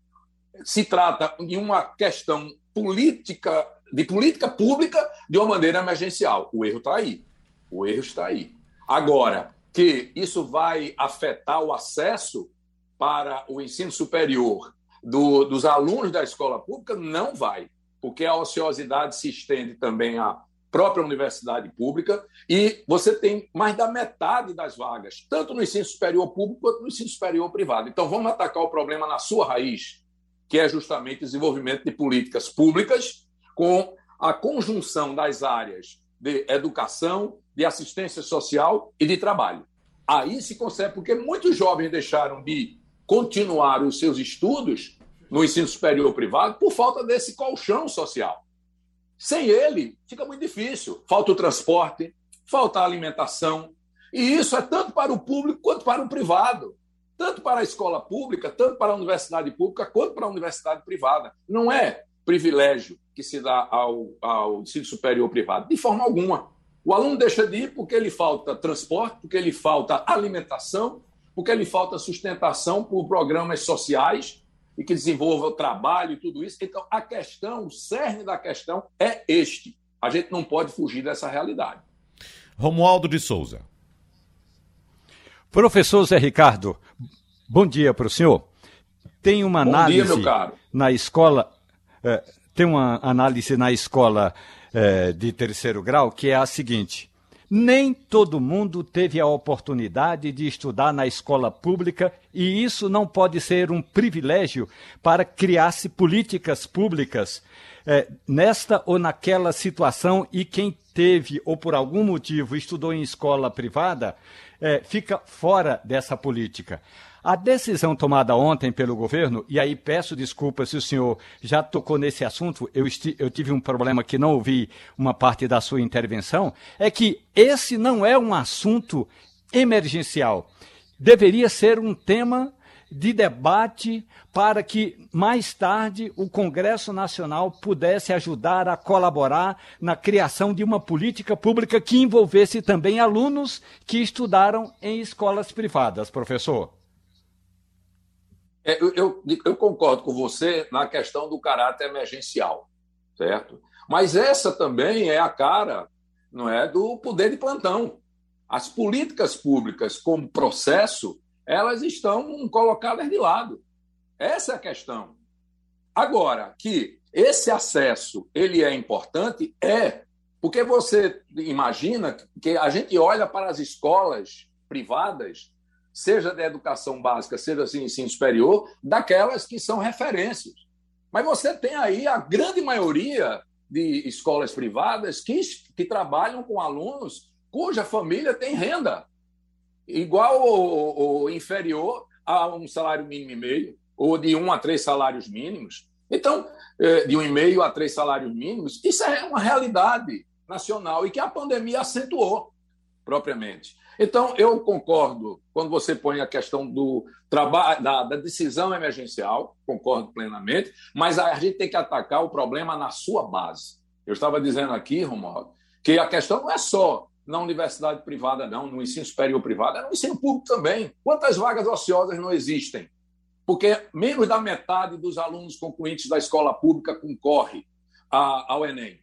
se trata de uma questão política, de política pública de uma maneira emergencial. O erro está aí. O erro está aí. Agora, que isso vai afetar o acesso para o ensino superior do, dos alunos da escola pública? Não vai, porque a ociosidade se estende também à própria universidade pública e você tem mais da metade das vagas, tanto no ensino superior público quanto no ensino superior privado. Então, vamos atacar o problema na sua raiz, que é justamente o desenvolvimento de políticas públicas com a conjunção das áreas de educação, de assistência social e de trabalho. Aí se consegue, porque muitos jovens deixaram de continuar os seus estudos no ensino superior privado por falta desse colchão social. Sem ele, fica muito difícil. Falta o transporte, falta a alimentação. E isso é tanto para o público quanto para o privado. Tanto para a escola pública, tanto para a universidade pública, quanto para a universidade privada. Não é privilégio que se dá ao, ao ensino superior privado, de forma alguma. O aluno deixa de ir porque lhe falta transporte, porque lhe falta alimentação, porque lhe falta sustentação por programas sociais e que desenvolva o trabalho e tudo isso. Então, a questão, o cerne da questão é este. A gente não pode fugir dessa realidade. Romualdo de Souza. Professor Zé Ricardo, bom dia para o senhor. Tem uma bom análise dia, na escola, é, tem uma análise na escola é, de terceiro grau que é a seguinte: nem todo mundo teve a oportunidade de estudar na escola pública e isso não pode ser um privilégio para criar-se políticas públicas é, nesta ou naquela situação e quem teve ou por algum motivo estudou em escola privada é, fica fora dessa política. A decisão tomada ontem pelo governo, e aí peço desculpas se o senhor já tocou nesse assunto, eu, eu, tive um problema que não ouvi uma parte da sua intervenção, é que esse não é um assunto emergencial. Deveria ser um tema de debate para que mais tarde o Congresso Nacional pudesse ajudar a colaborar na criação de uma política pública que envolvesse também alunos que estudaram em escolas privadas, professor. É, eu, eu, concordo com você na questão do caráter emergencial, certo? Mas essa também é a cara, não é, do poder de plantão. As políticas públicas como processo elas estão colocadas de lado. Essa é a questão. Agora, que esse acesso ele é importante, é. Porque você imagina que a gente olha para as escolas privadas, seja de educação básica, seja de ensino superior, daquelas que são referências. Mas você tem aí a grande maioria de escolas privadas que, que trabalham com alunos cuja família tem renda igual ou, ou inferior a um salário mínimo e meio, ou de um a três salários mínimos. Então, é, de um e meio a três salários mínimos, isso é uma realidade nacional e que a pandemia acentuou propriamente. Então, eu concordo quando você põe a questão do trabalho, da, da, decisão emergencial, concordo plenamente, mas a gente tem que atacar o problema na sua base. Eu estava dizendo aqui, Romualdo, que a questão não é só na universidade privada, não, no ensino superior privado, é no ensino público também. Quantas vagas ociosas não existem? Porque menos da metade dos alunos concluintes da escola pública concorre ao Enem.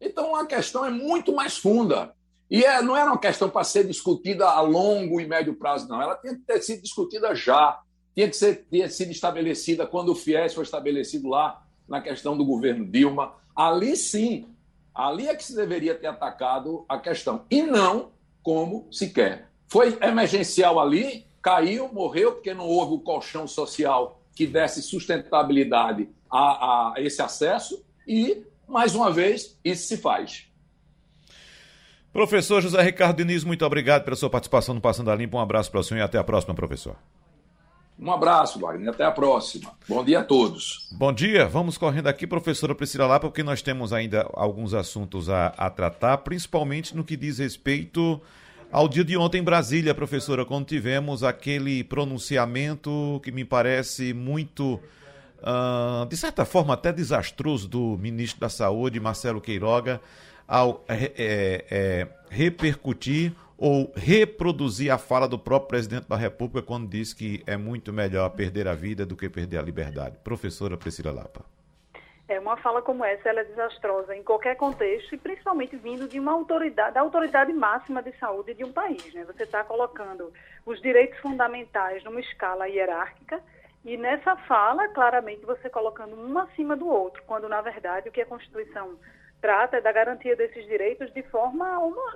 Então a questão é muito mais funda. E é, não era uma questão para ser discutida a longo e médio prazo, não. Ela tinha que ter sido discutida já. Tinha que ser, ter sido estabelecida quando o FIES foi estabelecido lá na questão do governo Dilma. Ali sim Ali é que se deveria ter atacado a questão, e não como se quer. Foi emergencial ali, caiu, morreu, porque não houve o colchão social que desse sustentabilidade a, a esse acesso, e, mais uma vez, isso se faz. Professor José Ricardo Diniz, muito obrigado pela sua participação no Passando a Limpo. Um abraço para o senhor e até a próxima, professor. Um abraço, Wagner. Até a próxima. Bom dia a todos. Bom dia. Vamos correndo aqui, professora Priscila Lapa, porque nós temos ainda alguns assuntos a, a tratar, principalmente no que diz respeito ao dia de ontem em Brasília, professora, quando tivemos aquele pronunciamento que me parece muito, uh, de certa forma, até desastroso do ministro da Saúde, Marcelo Queiroga, ao é, é, é repercutir ou reproduzir a fala do próprio presidente da República quando disse que é muito melhor perder a vida do que perder a liberdade. Professora Priscila Lapa. É, uma fala como essa ela é desastrosa em qualquer contexto e principalmente vindo de uma autoridade, da autoridade máxima de saúde de um país. Né? Você está colocando os direitos fundamentais numa escala hierárquica e nessa fala, claramente, você colocando um acima do outro, quando na verdade o que a Constituição trata da garantia desses direitos de forma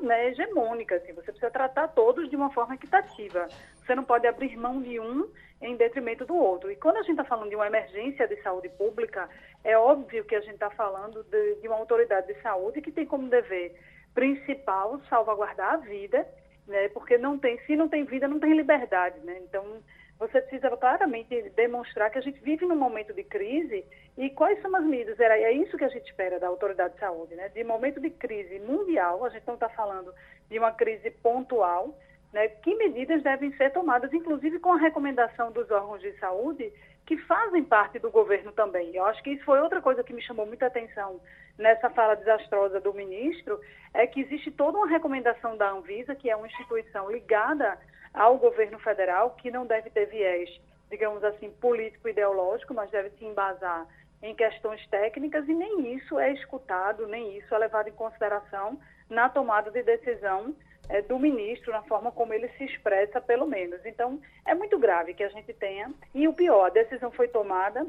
né, hegemônica. Assim. Você precisa tratar todos de uma forma equitativa. Você não pode abrir mão de um em detrimento do outro. E quando a gente está falando de uma emergência de saúde pública, é óbvio que a gente está falando de, de, uma autoridade de saúde que tem como dever principal salvaguardar a vida, né? Porque não tem, se não tem vida, não tem liberdade, né? Então você precisa claramente demonstrar que a gente vive num momento de crise e quais são as medidas. É isso que a gente espera da autoridade de saúde, né? De momento de crise mundial, a gente não está falando de uma crise pontual, né? Que medidas devem ser tomadas, inclusive com a recomendação dos órgãos de saúde que fazem parte do governo também. Eu acho que isso foi outra coisa que me chamou muita atenção nessa fala desastrosa do ministro, é que existe toda uma recomendação da Anvisa, que é uma instituição ligada ao governo federal, que não deve ter viés, digamos assim, político-ideológico, mas deve se embasar em questões técnicas, e nem isso é escutado, nem isso é levado em consideração na tomada de decisão é, do ministro, na forma como ele se expressa, pelo menos. Então, é muito grave que a gente tenha. E o pior, a decisão foi tomada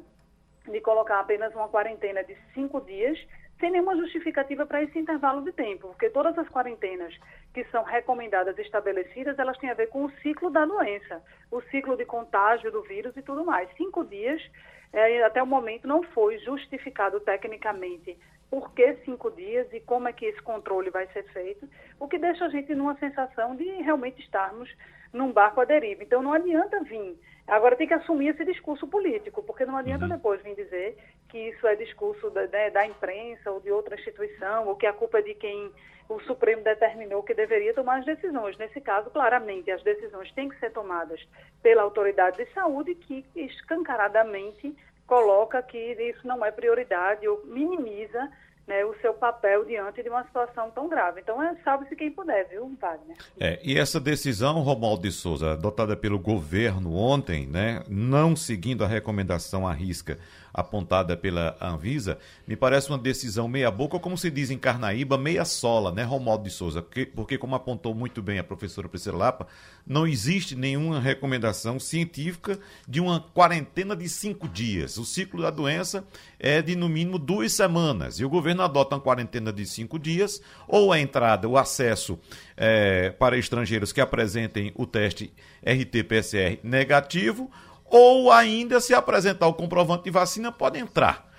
de colocar apenas uma quarentena de cinco dias, sem nenhuma justificativa para esse intervalo de tempo, porque todas as quarentenas que são recomendadas e estabelecidas, elas têm a ver com o ciclo da doença, o ciclo de contágio do vírus e tudo mais. Cinco dias, é, até o momento, não foi justificado tecnicamente por que cinco dias e como é que esse controle vai ser feito, o que deixa a gente numa sensação de realmente estarmos num barco à deriva. Então não adianta vir. Agora tem que assumir esse discurso político, porque não adianta uhum. depois vir dizer que isso é discurso da, né, da imprensa ou de outra instituição, ou que a culpa é de quem o Supremo determinou que deveria tomar as decisões. Nesse caso, claramente, as decisões têm que ser tomadas pela autoridade de saúde, que escancaradamente coloca que isso não é prioridade ou minimiza né, o seu papel diante de uma situação tão grave. Então, é, salve-se quem puder, viu, Wagner? É, e essa decisão, Romualdo de Souza, adotada pelo governo ontem, né, não seguindo a recomendação à risca apontada pela Anvisa, me parece uma decisão meia boca, como se diz em Carnaíba, meia sola, né, Romualdo de Souza? Porque, porque como apontou muito bem a professora Priscila Lapa, não existe nenhuma recomendação científica de uma quarentena de cinco dias. O ciclo da doença é de, no mínimo, duas semanas. E o governo adota uma quarentena de cinco dias, ou a entrada, o acesso é, para estrangeiros que apresentem o teste RT-PCR negativo, ou ainda se apresentar o comprovante de vacina pode entrar.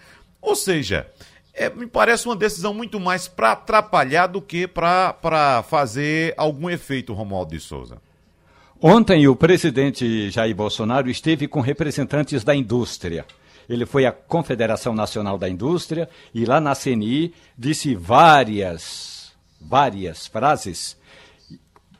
Ou seja, é, me parece uma decisão muito mais para atrapalhar do que para fazer algum efeito, Romualdo de Souza. Ontem o presidente Jair Bolsonaro esteve com representantes da indústria. Ele foi à Confederação Nacional da Indústria e lá na CNI disse várias, várias frases,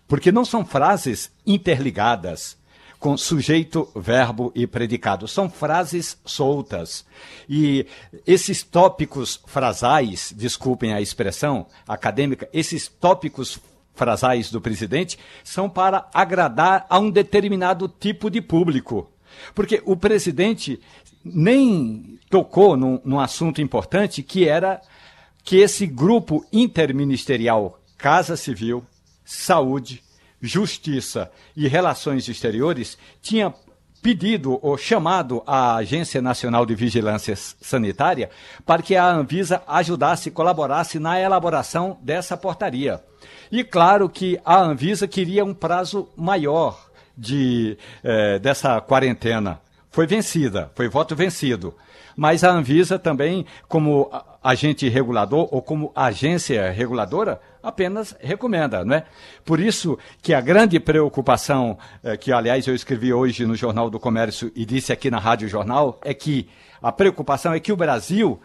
porque não são frases interligadas, com sujeito, verbo e predicado. São frases soltas. E esses tópicos frasais, desculpem a expressão acadêmica, esses tópicos frasais do presidente são para agradar a um determinado tipo de público. Porque o presidente nem tocou num, num assunto importante que era que esse grupo interministerial Casa Civil, Saúde, Justiça e Relações Exteriores tinha pedido ou chamado a Agência Nacional de Vigilância Sanitária para que a Anvisa ajudasse, colaborasse na elaboração dessa portaria. E claro que a Anvisa queria um prazo maior de, eh, dessa quarentena. Foi vencida, foi voto vencido. Mas a Anvisa também, como agente regulador ou como agência reguladora, apenas recomenda, não é? Por isso que a grande preocupação, eh, que aliás eu escrevi hoje no Jornal do Comércio e disse aqui na Rádio Jornal, é que a preocupação é que o Brasil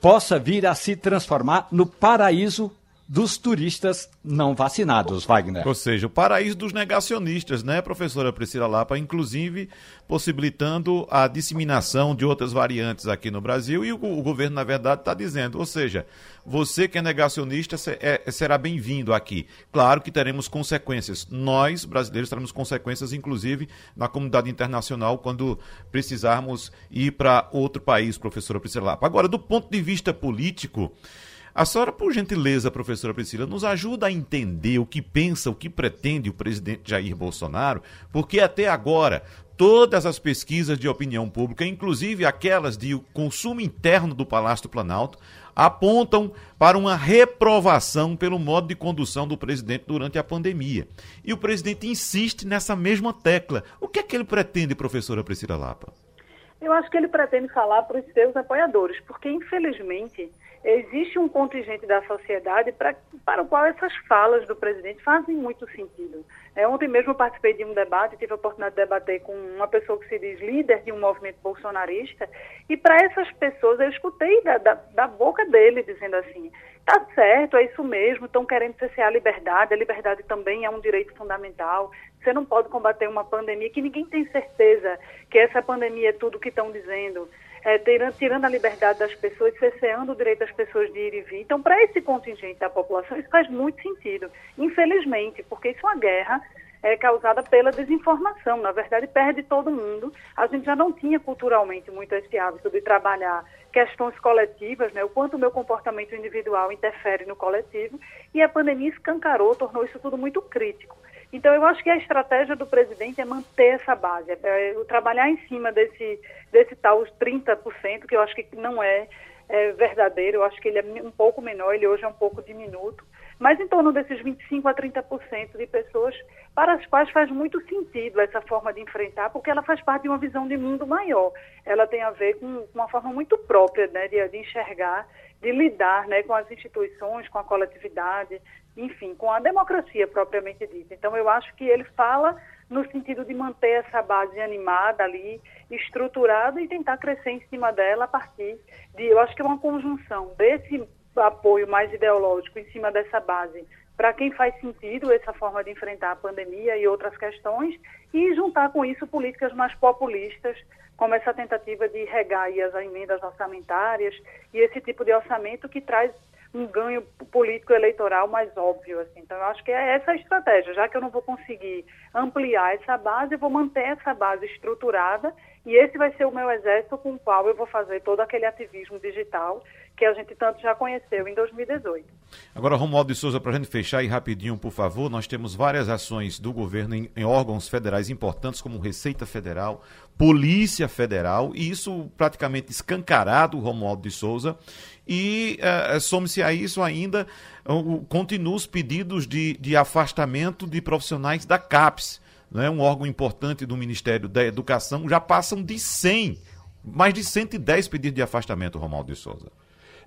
possa vir a se transformar no paraíso dos turistas não vacinados, Wagner. Ou seja, o paraíso dos negacionistas, né, professora Priscila Lapa, inclusive possibilitando a disseminação de outras variantes aqui no Brasil e o, o governo, na verdade, está dizendo, ou seja, você que é negacionista é, será bem-vindo aqui. Claro que teremos consequências. Nós, brasileiros, teremos consequências, inclusive, na comunidade internacional, quando precisarmos ir para outro país, professora Priscila Lapa. Agora, do ponto de vista político, a senhora, por gentileza, professora Priscila, nos ajuda a entender o que pensa, o que pretende o presidente Jair Bolsonaro, porque até agora todas as pesquisas de opinião pública, inclusive aquelas de consumo interno do Palácio do Planalto, apontam para uma reprovação pelo modo de condução do presidente durante a pandemia. E o presidente insiste nessa mesma tecla. O que é que ele pretende, professora Priscila Lapa? Eu acho que ele pretende falar para os seus apoiadores, porque infelizmente existe um contingente da sociedade pra, para o qual essas falas do presidente fazem muito sentido. É, ontem mesmo eu participei de um debate, tive a oportunidade de debater com uma pessoa que se diz líder de um movimento bolsonarista, e para essas pessoas eu escutei da, da, da boca dele dizendo assim: tá certo, é isso mesmo, estão querendo cercear a liberdade, a liberdade também é um direito fundamental. Você não pode combater uma pandemia que ninguém tem certeza que essa pandemia é tudo o que estão dizendo é, tirando, a liberdade das pessoas, cerceando o direito das pessoas de ir e vir. Então, para esse contingente da população, isso faz muito sentido, infelizmente, porque isso é uma guerra é, causada pela desinformação. Na verdade, perde todo mundo. A gente já não tinha culturalmente muito esse hábito de trabalhar questões coletivas, né, o quanto o meu comportamento individual interfere no coletivo, e a pandemia escancarou, tornou isso tudo muito crítico. Então, eu acho que a estratégia do presidente é manter essa base, é, é trabalhar em cima desse, desse tal 30%, que eu acho que não é, é, verdadeiro, eu acho que ele é um pouco menor, ele hoje é um pouco diminuto, mas em torno desses 25% a 30% de pessoas para as quais faz muito sentido essa forma de enfrentar, porque ela faz parte de uma visão de mundo maior. Ela tem a ver com uma forma muito própria né, de, de enxergar, de lidar né, com as instituições, com a coletividade, enfim, com a democracia propriamente dita. Então, eu acho que ele fala no sentido de manter essa base animada ali, estruturada e tentar crescer em cima dela a partir de, eu acho que é uma conjunção desse apoio mais ideológico em cima dessa base, para quem faz sentido essa forma de enfrentar a pandemia e outras questões, e juntar com isso políticas mais populistas, como essa tentativa de regar as emendas orçamentárias e esse tipo de orçamento que traz um ganho político eleitoral mais óbvio. Assim. Então, eu acho que é essa a estratégia. Já que eu não vou conseguir ampliar essa base, eu vou manter essa base estruturada e esse vai ser o meu exército com o qual eu vou fazer todo aquele ativismo digital que a gente tanto já conheceu em 2018. Agora, Romualdo de Souza, para a gente fechar aí rapidinho, por favor, nós temos várias ações do governo em, em, órgãos federais importantes, como Receita Federal, Polícia Federal, e isso praticamente escancarado, Romualdo de Souza, e uh, some-se a isso ainda, uh, continuam os pedidos de, de afastamento de profissionais da CAPES, né, um órgão importante do Ministério da Educação, já passam de 100, mais de 110 pedidos de afastamento, Romualdo de Souza.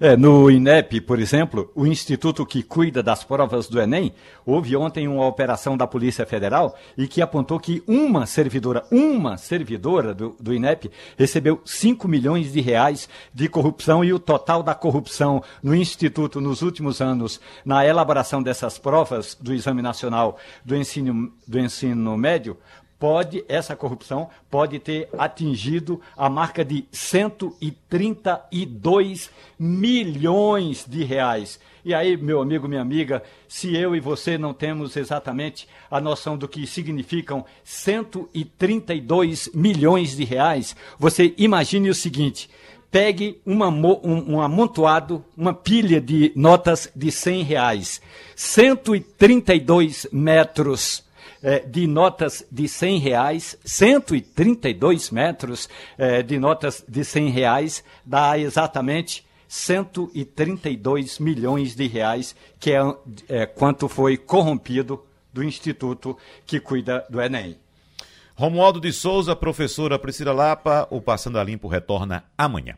É, no INEP, por exemplo, o instituto que cuida das provas do Enem, houve ontem uma operação da Polícia Federal e que apontou que uma servidora, uma servidora do, do INEP recebeu 5 milhões de reais de corrupção e o total da corrupção no instituto nos últimos anos na elaboração dessas provas do Exame Nacional do Ensino, do ensino Médio pode, essa corrupção pode ter atingido a marca de 132 milhões de reais. E aí, meu amigo, minha amiga, se eu e você não temos exatamente a noção do que significam 132 milhões de reais, você imagine o seguinte: pegue uma, um, um, amontoado, uma pilha de notas de 100 reais, 132 metros é, de notas de 100 reais, 132 metros é, de notas de 100 reais, dá exatamente 132 milhões de reais, que é, é quanto foi corrompido do instituto que cuida do Enem. Romualdo de Souza, professora Priscila Lapa, o Passando a Limpo retorna amanhã.